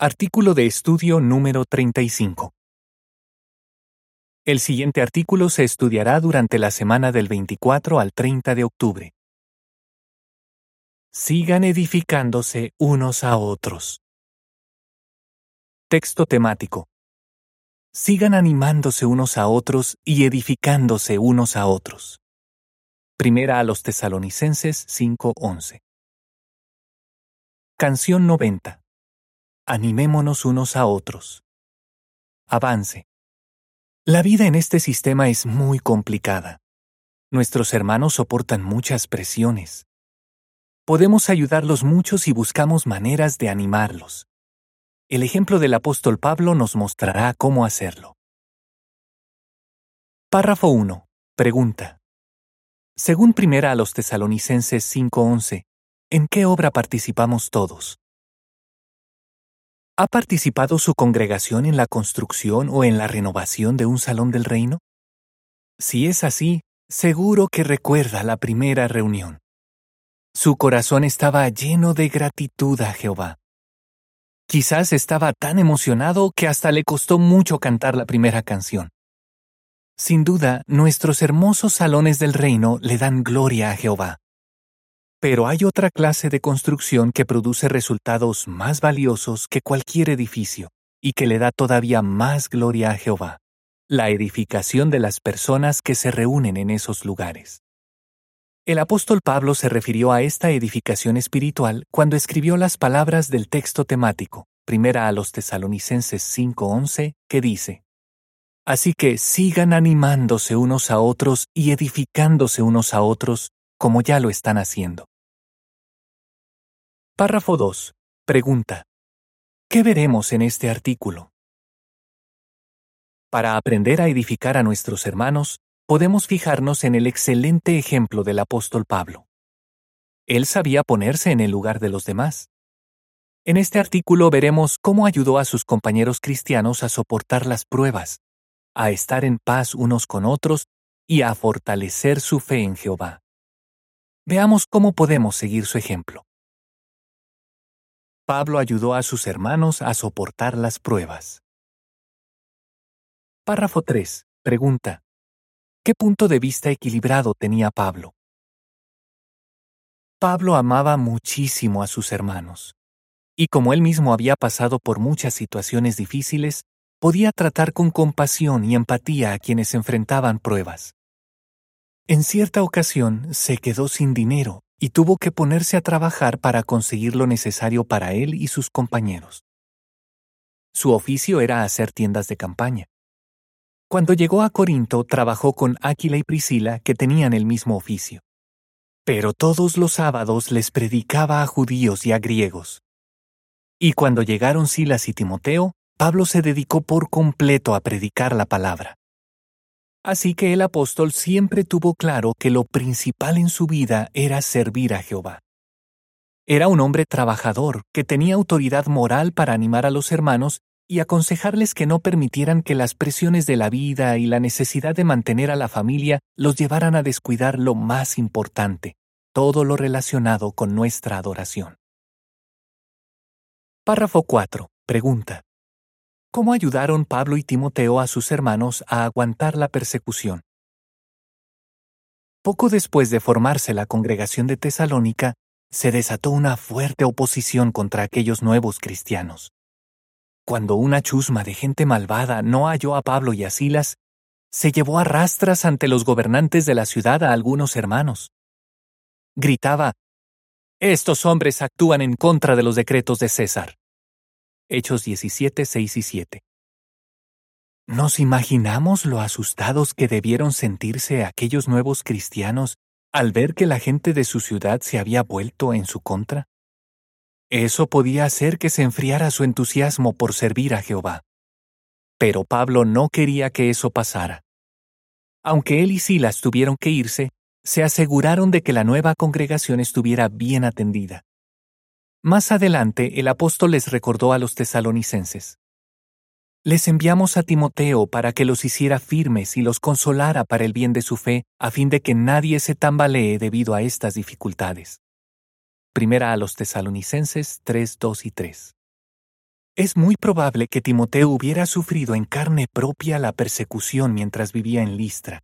Artículo de estudio número 35. El siguiente artículo se estudiará durante la semana del 24 al 30 de octubre. Sigan edificándose unos a otros. Texto temático. Sigan animándose unos a otros y edificándose unos a otros. Primera a los tesalonicenses 5:11. Canción 90. Animémonos unos a otros. Avance. La vida en este sistema es muy complicada. Nuestros hermanos soportan muchas presiones. Podemos ayudarlos mucho si buscamos maneras de animarlos. El ejemplo del apóstol Pablo nos mostrará cómo hacerlo. Párrafo 1. Pregunta. Según primera a los tesalonicenses 5:11, ¿en qué obra participamos todos? ¿Ha participado su congregación en la construcción o en la renovación de un salón del reino? Si es así, seguro que recuerda la primera reunión. Su corazón estaba lleno de gratitud a Jehová. Quizás estaba tan emocionado que hasta le costó mucho cantar la primera canción. Sin duda, nuestros hermosos salones del reino le dan gloria a Jehová. Pero hay otra clase de construcción que produce resultados más valiosos que cualquier edificio y que le da todavía más gloria a Jehová, la edificación de las personas que se reúnen en esos lugares. El apóstol Pablo se refirió a esta edificación espiritual cuando escribió las palabras del texto temático, primera a los tesalonicenses 5:11, que dice, Así que sigan animándose unos a otros y edificándose unos a otros como ya lo están haciendo. Párrafo 2. Pregunta. ¿Qué veremos en este artículo? Para aprender a edificar a nuestros hermanos, podemos fijarnos en el excelente ejemplo del apóstol Pablo. Él sabía ponerse en el lugar de los demás. En este artículo veremos cómo ayudó a sus compañeros cristianos a soportar las pruebas, a estar en paz unos con otros y a fortalecer su fe en Jehová. Veamos cómo podemos seguir su ejemplo. Pablo ayudó a sus hermanos a soportar las pruebas. Párrafo 3. Pregunta. ¿Qué punto de vista equilibrado tenía Pablo? Pablo amaba muchísimo a sus hermanos. Y como él mismo había pasado por muchas situaciones difíciles, podía tratar con compasión y empatía a quienes enfrentaban pruebas. En cierta ocasión se quedó sin dinero y tuvo que ponerse a trabajar para conseguir lo necesario para él y sus compañeros. Su oficio era hacer tiendas de campaña. Cuando llegó a Corinto trabajó con Áquila y Priscila que tenían el mismo oficio. Pero todos los sábados les predicaba a judíos y a griegos. Y cuando llegaron Silas y Timoteo, Pablo se dedicó por completo a predicar la palabra. Así que el apóstol siempre tuvo claro que lo principal en su vida era servir a Jehová. Era un hombre trabajador que tenía autoridad moral para animar a los hermanos y aconsejarles que no permitieran que las presiones de la vida y la necesidad de mantener a la familia los llevaran a descuidar lo más importante, todo lo relacionado con nuestra adoración. Párrafo 4. Pregunta. ¿Cómo ayudaron Pablo y Timoteo a sus hermanos a aguantar la persecución? Poco después de formarse la congregación de Tesalónica, se desató una fuerte oposición contra aquellos nuevos cristianos. Cuando una chusma de gente malvada no halló a Pablo y a Silas, se llevó a rastras ante los gobernantes de la ciudad a algunos hermanos. Gritaba, Estos hombres actúan en contra de los decretos de César. Hechos 17, 6 y 7. ¿Nos imaginamos lo asustados que debieron sentirse aquellos nuevos cristianos al ver que la gente de su ciudad se había vuelto en su contra? Eso podía hacer que se enfriara su entusiasmo por servir a Jehová. Pero Pablo no quería que eso pasara. Aunque él y Silas tuvieron que irse, se aseguraron de que la nueva congregación estuviera bien atendida. Más adelante, el apóstol les recordó a los tesalonicenses. Les enviamos a Timoteo para que los hiciera firmes y los consolara para el bien de su fe, a fin de que nadie se tambalee debido a estas dificultades. Primera a los tesalonicenses 3, 2 y 3. Es muy probable que Timoteo hubiera sufrido en carne propia la persecución mientras vivía en Listra.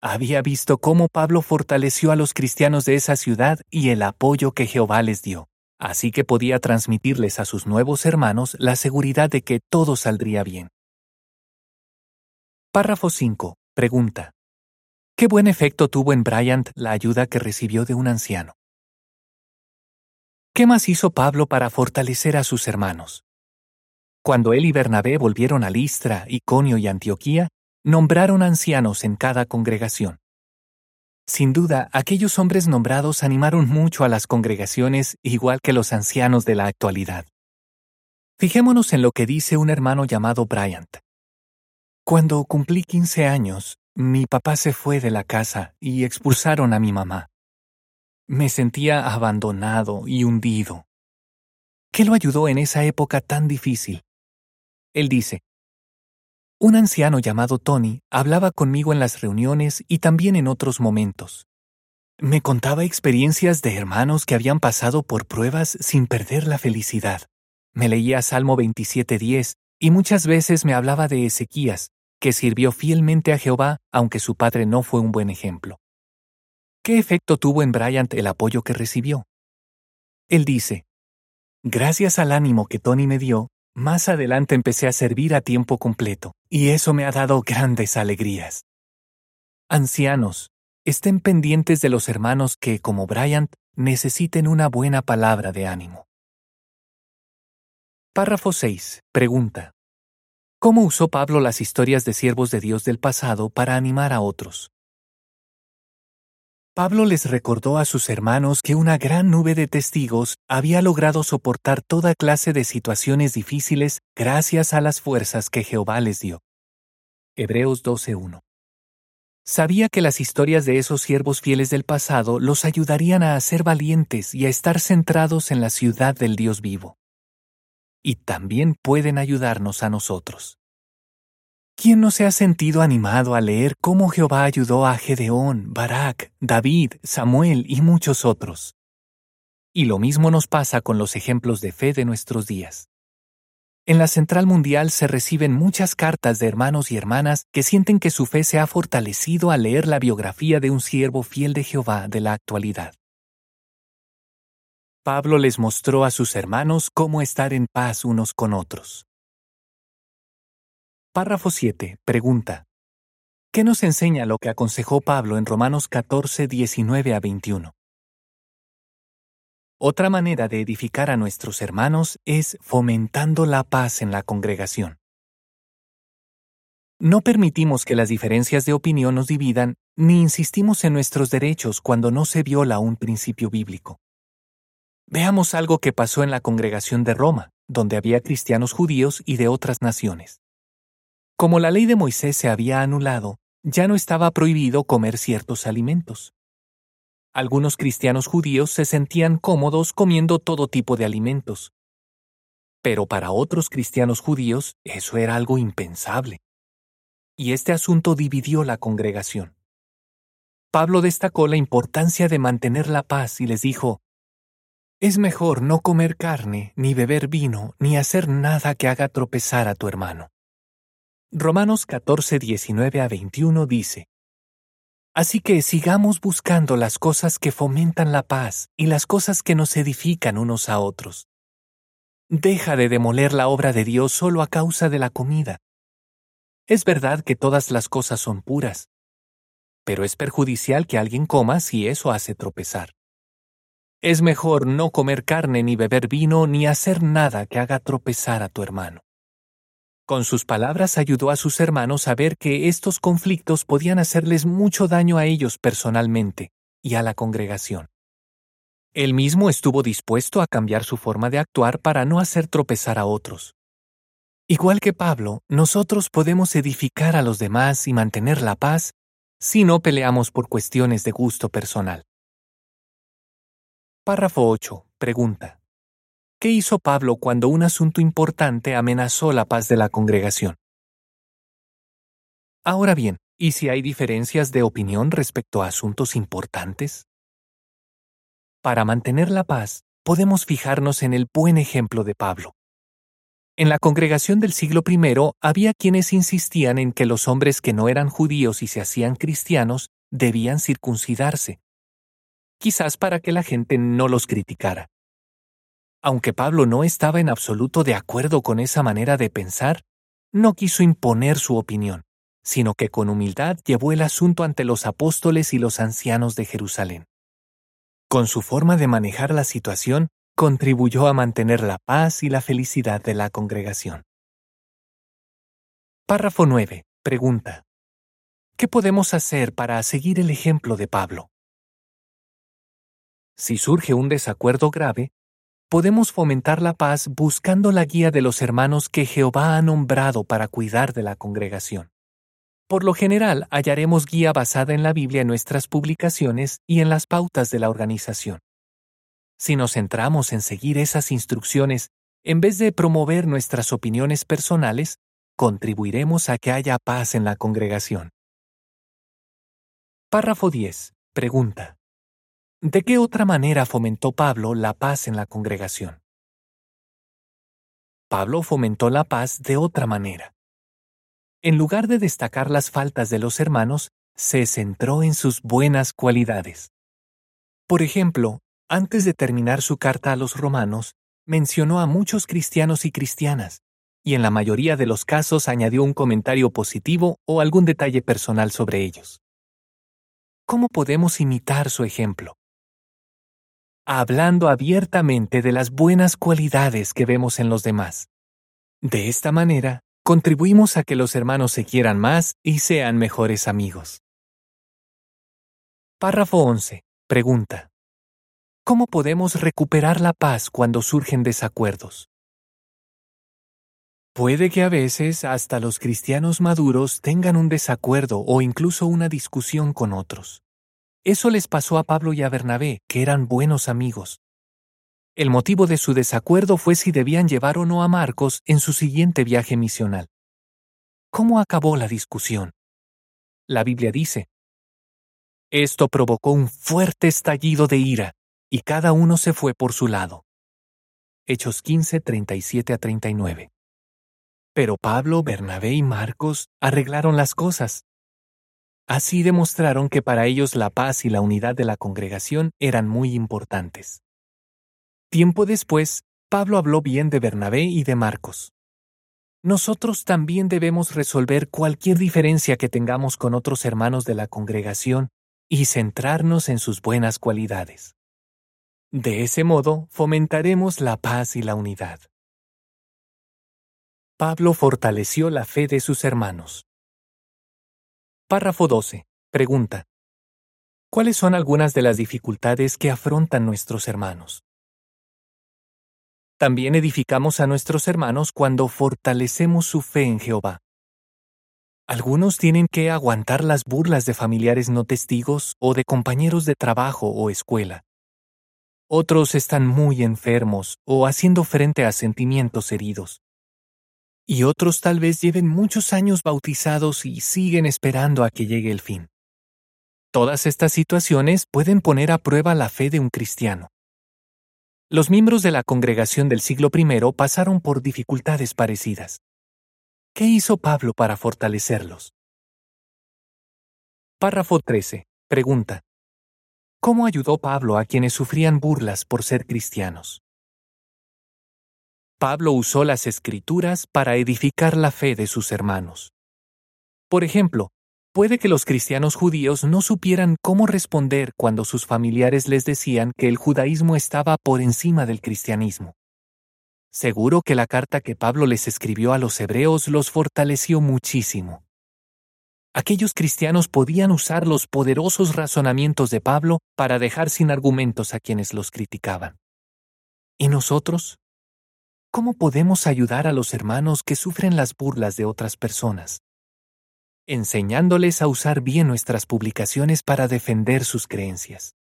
Había visto cómo Pablo fortaleció a los cristianos de esa ciudad y el apoyo que Jehová les dio, así que podía transmitirles a sus nuevos hermanos la seguridad de que todo saldría bien. Párrafo 5. Pregunta. ¿Qué buen efecto tuvo en Bryant la ayuda que recibió de un anciano? ¿Qué más hizo Pablo para fortalecer a sus hermanos? Cuando él y Bernabé volvieron a Listra, Iconio y Antioquía, nombraron ancianos en cada congregación. Sin duda, aquellos hombres nombrados animaron mucho a las congregaciones igual que los ancianos de la actualidad. Fijémonos en lo que dice un hermano llamado Bryant. Cuando cumplí 15 años, mi papá se fue de la casa y expulsaron a mi mamá. Me sentía abandonado y hundido. ¿Qué lo ayudó en esa época tan difícil? Él dice, un anciano llamado Tony hablaba conmigo en las reuniones y también en otros momentos. Me contaba experiencias de hermanos que habían pasado por pruebas sin perder la felicidad. Me leía Salmo 27.10 y muchas veces me hablaba de Ezequías, que sirvió fielmente a Jehová aunque su padre no fue un buen ejemplo. ¿Qué efecto tuvo en Bryant el apoyo que recibió? Él dice, Gracias al ánimo que Tony me dio, más adelante empecé a servir a tiempo completo, y eso me ha dado grandes alegrías. Ancianos, estén pendientes de los hermanos que, como Bryant, necesiten una buena palabra de ánimo. Párrafo 6. Pregunta. ¿Cómo usó Pablo las historias de siervos de Dios del pasado para animar a otros? Pablo les recordó a sus hermanos que una gran nube de testigos había logrado soportar toda clase de situaciones difíciles gracias a las fuerzas que Jehová les dio. Hebreos 12.1 Sabía que las historias de esos siervos fieles del pasado los ayudarían a ser valientes y a estar centrados en la ciudad del Dios vivo y también pueden ayudarnos a nosotros. ¿Quién no se ha sentido animado a leer cómo Jehová ayudó a Gedeón, Barak, David, Samuel y muchos otros? Y lo mismo nos pasa con los ejemplos de fe de nuestros días. En la Central Mundial se reciben muchas cartas de hermanos y hermanas que sienten que su fe se ha fortalecido al leer la biografía de un siervo fiel de Jehová de la actualidad. Pablo les mostró a sus hermanos cómo estar en paz unos con otros. Párrafo 7. Pregunta. ¿Qué nos enseña lo que aconsejó Pablo en Romanos 14, 19 a 21? Otra manera de edificar a nuestros hermanos es fomentando la paz en la congregación. No permitimos que las diferencias de opinión nos dividan, ni insistimos en nuestros derechos cuando no se viola un principio bíblico. Veamos algo que pasó en la congregación de Roma, donde había cristianos judíos y de otras naciones. Como la ley de Moisés se había anulado, ya no estaba prohibido comer ciertos alimentos. Algunos cristianos judíos se sentían cómodos comiendo todo tipo de alimentos. Pero para otros cristianos judíos eso era algo impensable. Y este asunto dividió la congregación. Pablo destacó la importancia de mantener la paz y les dijo, es mejor no comer carne, ni beber vino, ni hacer nada que haga tropezar a tu hermano. Romanos 14, 19 a 21 dice, Así que sigamos buscando las cosas que fomentan la paz y las cosas que nos edifican unos a otros. Deja de demoler la obra de Dios solo a causa de la comida. Es verdad que todas las cosas son puras, pero es perjudicial que alguien coma si eso hace tropezar. Es mejor no comer carne ni beber vino ni hacer nada que haga tropezar a tu hermano. Con sus palabras ayudó a sus hermanos a ver que estos conflictos podían hacerles mucho daño a ellos personalmente y a la congregación. Él mismo estuvo dispuesto a cambiar su forma de actuar para no hacer tropezar a otros. Igual que Pablo, nosotros podemos edificar a los demás y mantener la paz si no peleamos por cuestiones de gusto personal. Párrafo 8. Pregunta. ¿Qué hizo Pablo cuando un asunto importante amenazó la paz de la congregación? Ahora bien, ¿y si hay diferencias de opinión respecto a asuntos importantes? Para mantener la paz, podemos fijarnos en el buen ejemplo de Pablo. En la congregación del siglo I había quienes insistían en que los hombres que no eran judíos y se hacían cristianos debían circuncidarse, quizás para que la gente no los criticara. Aunque Pablo no estaba en absoluto de acuerdo con esa manera de pensar, no quiso imponer su opinión, sino que con humildad llevó el asunto ante los apóstoles y los ancianos de Jerusalén. Con su forma de manejar la situación, contribuyó a mantener la paz y la felicidad de la congregación. Párrafo 9. Pregunta. ¿Qué podemos hacer para seguir el ejemplo de Pablo? Si surge un desacuerdo grave, podemos fomentar la paz buscando la guía de los hermanos que Jehová ha nombrado para cuidar de la congregación. Por lo general, hallaremos guía basada en la Biblia en nuestras publicaciones y en las pautas de la organización. Si nos centramos en seguir esas instrucciones, en vez de promover nuestras opiniones personales, contribuiremos a que haya paz en la congregación. Párrafo 10. Pregunta. ¿De qué otra manera fomentó Pablo la paz en la congregación? Pablo fomentó la paz de otra manera. En lugar de destacar las faltas de los hermanos, se centró en sus buenas cualidades. Por ejemplo, antes de terminar su carta a los romanos, mencionó a muchos cristianos y cristianas, y en la mayoría de los casos añadió un comentario positivo o algún detalle personal sobre ellos. ¿Cómo podemos imitar su ejemplo? Hablando abiertamente de las buenas cualidades que vemos en los demás. De esta manera, contribuimos a que los hermanos se quieran más y sean mejores amigos. Párrafo 11. Pregunta. ¿Cómo podemos recuperar la paz cuando surgen desacuerdos? Puede que a veces hasta los cristianos maduros tengan un desacuerdo o incluso una discusión con otros. Eso les pasó a Pablo y a Bernabé, que eran buenos amigos. El motivo de su desacuerdo fue si debían llevar o no a Marcos en su siguiente viaje misional. ¿Cómo acabó la discusión? La Biblia dice, Esto provocó un fuerte estallido de ira, y cada uno se fue por su lado. Hechos 15, 37 a 39. Pero Pablo, Bernabé y Marcos arreglaron las cosas Así demostraron que para ellos la paz y la unidad de la congregación eran muy importantes. Tiempo después, Pablo habló bien de Bernabé y de Marcos. Nosotros también debemos resolver cualquier diferencia que tengamos con otros hermanos de la congregación y centrarnos en sus buenas cualidades. De ese modo, fomentaremos la paz y la unidad. Pablo fortaleció la fe de sus hermanos. Párrafo 12. Pregunta. ¿Cuáles son algunas de las dificultades que afrontan nuestros hermanos? También edificamos a nuestros hermanos cuando fortalecemos su fe en Jehová. Algunos tienen que aguantar las burlas de familiares no testigos o de compañeros de trabajo o escuela. Otros están muy enfermos o haciendo frente a sentimientos heridos y otros tal vez lleven muchos años bautizados y siguen esperando a que llegue el fin. Todas estas situaciones pueden poner a prueba la fe de un cristiano. Los miembros de la congregación del siglo I pasaron por dificultades parecidas. ¿Qué hizo Pablo para fortalecerlos? Párrafo 13. Pregunta. ¿Cómo ayudó Pablo a quienes sufrían burlas por ser cristianos? Pablo usó las escrituras para edificar la fe de sus hermanos. Por ejemplo, puede que los cristianos judíos no supieran cómo responder cuando sus familiares les decían que el judaísmo estaba por encima del cristianismo. Seguro que la carta que Pablo les escribió a los hebreos los fortaleció muchísimo. Aquellos cristianos podían usar los poderosos razonamientos de Pablo para dejar sin argumentos a quienes los criticaban. ¿Y nosotros? ¿Cómo podemos ayudar a los hermanos que sufren las burlas de otras personas? Enseñándoles a usar bien nuestras publicaciones para defender sus creencias.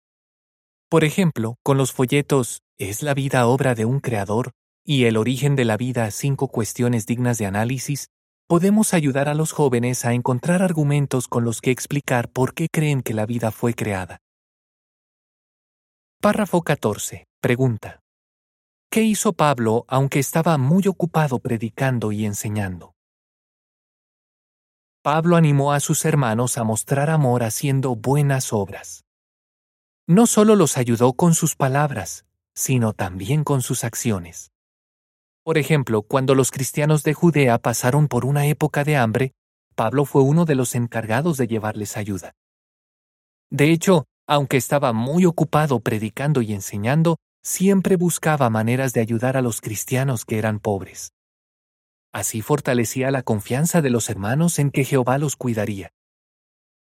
Por ejemplo, con los folletos ¿Es la vida obra de un creador? y El origen de la vida, cinco cuestiones dignas de análisis, podemos ayudar a los jóvenes a encontrar argumentos con los que explicar por qué creen que la vida fue creada. Párrafo 14. Pregunta. ¿Qué hizo Pablo aunque estaba muy ocupado predicando y enseñando? Pablo animó a sus hermanos a mostrar amor haciendo buenas obras. No solo los ayudó con sus palabras, sino también con sus acciones. Por ejemplo, cuando los cristianos de Judea pasaron por una época de hambre, Pablo fue uno de los encargados de llevarles ayuda. De hecho, aunque estaba muy ocupado predicando y enseñando, siempre buscaba maneras de ayudar a los cristianos que eran pobres. Así fortalecía la confianza de los hermanos en que Jehová los cuidaría.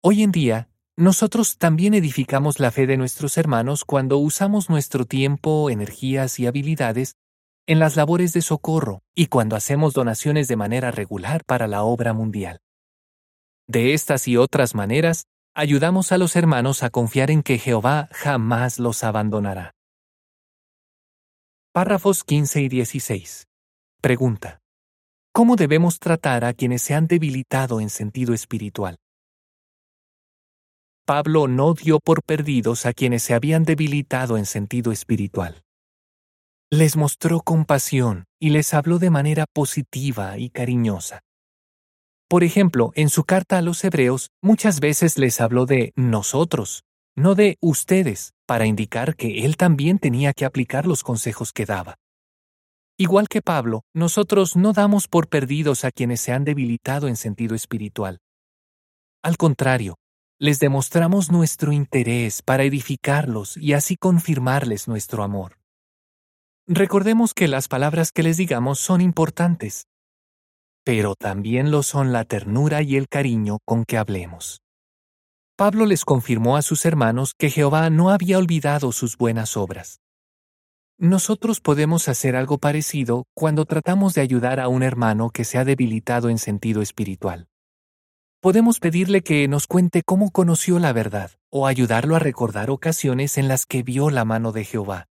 Hoy en día, nosotros también edificamos la fe de nuestros hermanos cuando usamos nuestro tiempo, energías y habilidades en las labores de socorro y cuando hacemos donaciones de manera regular para la obra mundial. De estas y otras maneras, ayudamos a los hermanos a confiar en que Jehová jamás los abandonará. Párrafos 15 y 16. Pregunta. ¿Cómo debemos tratar a quienes se han debilitado en sentido espiritual? Pablo no dio por perdidos a quienes se habían debilitado en sentido espiritual. Les mostró compasión y les habló de manera positiva y cariñosa. Por ejemplo, en su carta a los hebreos muchas veces les habló de nosotros, no de ustedes, para indicar que él también tenía que aplicar los consejos que daba. Igual que Pablo, nosotros no damos por perdidos a quienes se han debilitado en sentido espiritual. Al contrario, les demostramos nuestro interés para edificarlos y así confirmarles nuestro amor. Recordemos que las palabras que les digamos son importantes, pero también lo son la ternura y el cariño con que hablemos. Pablo les confirmó a sus hermanos que Jehová no había olvidado sus buenas obras. Nosotros podemos hacer algo parecido cuando tratamos de ayudar a un hermano que se ha debilitado en sentido espiritual. Podemos pedirle que nos cuente cómo conoció la verdad o ayudarlo a recordar ocasiones en las que vio la mano de Jehová.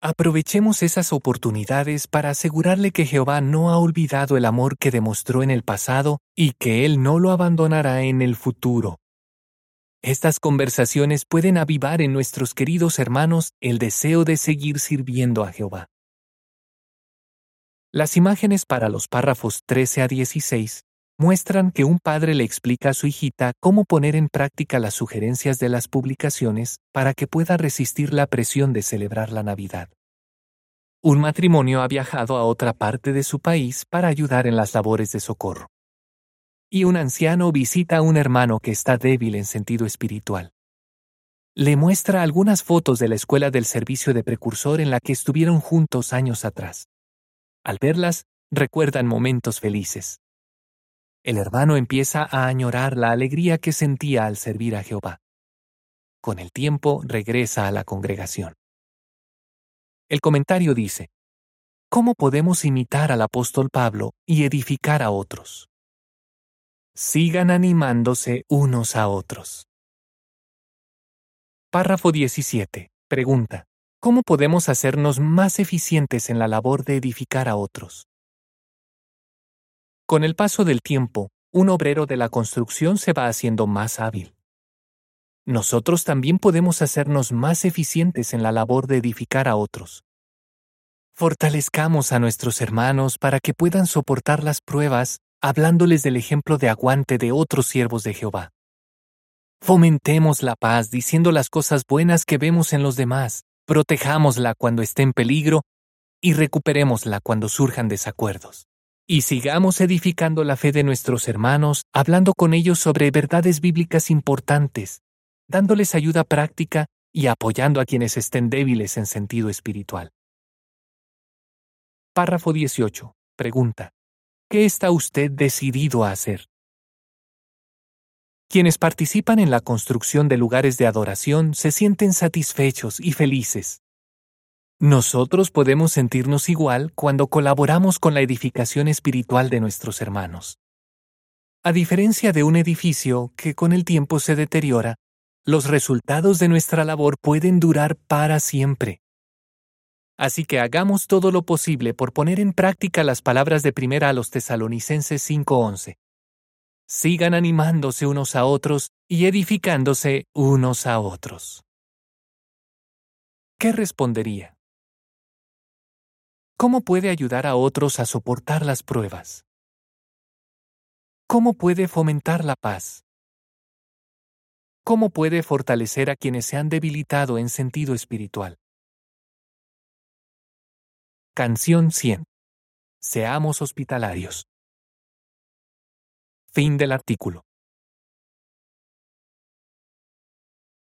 Aprovechemos esas oportunidades para asegurarle que Jehová no ha olvidado el amor que demostró en el pasado y que Él no lo abandonará en el futuro. Estas conversaciones pueden avivar en nuestros queridos hermanos el deseo de seguir sirviendo a Jehová. Las imágenes para los párrafos 13 a 16 muestran que un padre le explica a su hijita cómo poner en práctica las sugerencias de las publicaciones para que pueda resistir la presión de celebrar la Navidad. Un matrimonio ha viajado a otra parte de su país para ayudar en las labores de socorro. Y un anciano visita a un hermano que está débil en sentido espiritual. Le muestra algunas fotos de la escuela del servicio de precursor en la que estuvieron juntos años atrás. Al verlas, recuerdan momentos felices. El hermano empieza a añorar la alegría que sentía al servir a Jehová. Con el tiempo regresa a la congregación. El comentario dice, ¿Cómo podemos imitar al apóstol Pablo y edificar a otros? Sigan animándose unos a otros. Párrafo 17. Pregunta. ¿Cómo podemos hacernos más eficientes en la labor de edificar a otros? Con el paso del tiempo, un obrero de la construcción se va haciendo más hábil. Nosotros también podemos hacernos más eficientes en la labor de edificar a otros. Fortalezcamos a nuestros hermanos para que puedan soportar las pruebas, hablándoles del ejemplo de aguante de otros siervos de Jehová. Fomentemos la paz diciendo las cosas buenas que vemos en los demás, protejámosla cuando esté en peligro y recuperémosla cuando surjan desacuerdos y sigamos edificando la fe de nuestros hermanos, hablando con ellos sobre verdades bíblicas importantes, dándoles ayuda práctica y apoyando a quienes estén débiles en sentido espiritual. Párrafo 18. Pregunta. ¿Qué está usted decidido a hacer? Quienes participan en la construcción de lugares de adoración se sienten satisfechos y felices. Nosotros podemos sentirnos igual cuando colaboramos con la edificación espiritual de nuestros hermanos. A diferencia de un edificio que con el tiempo se deteriora, los resultados de nuestra labor pueden durar para siempre. Así que hagamos todo lo posible por poner en práctica las palabras de primera a los tesalonicenses 5:11. Sigan animándose unos a otros y edificándose unos a otros. ¿Qué respondería? ¿Cómo puede ayudar a otros a soportar las pruebas? ¿Cómo puede fomentar la paz? ¿Cómo puede fortalecer a quienes se han debilitado en sentido espiritual? Canción 100. Seamos hospitalarios. Fin del artículo.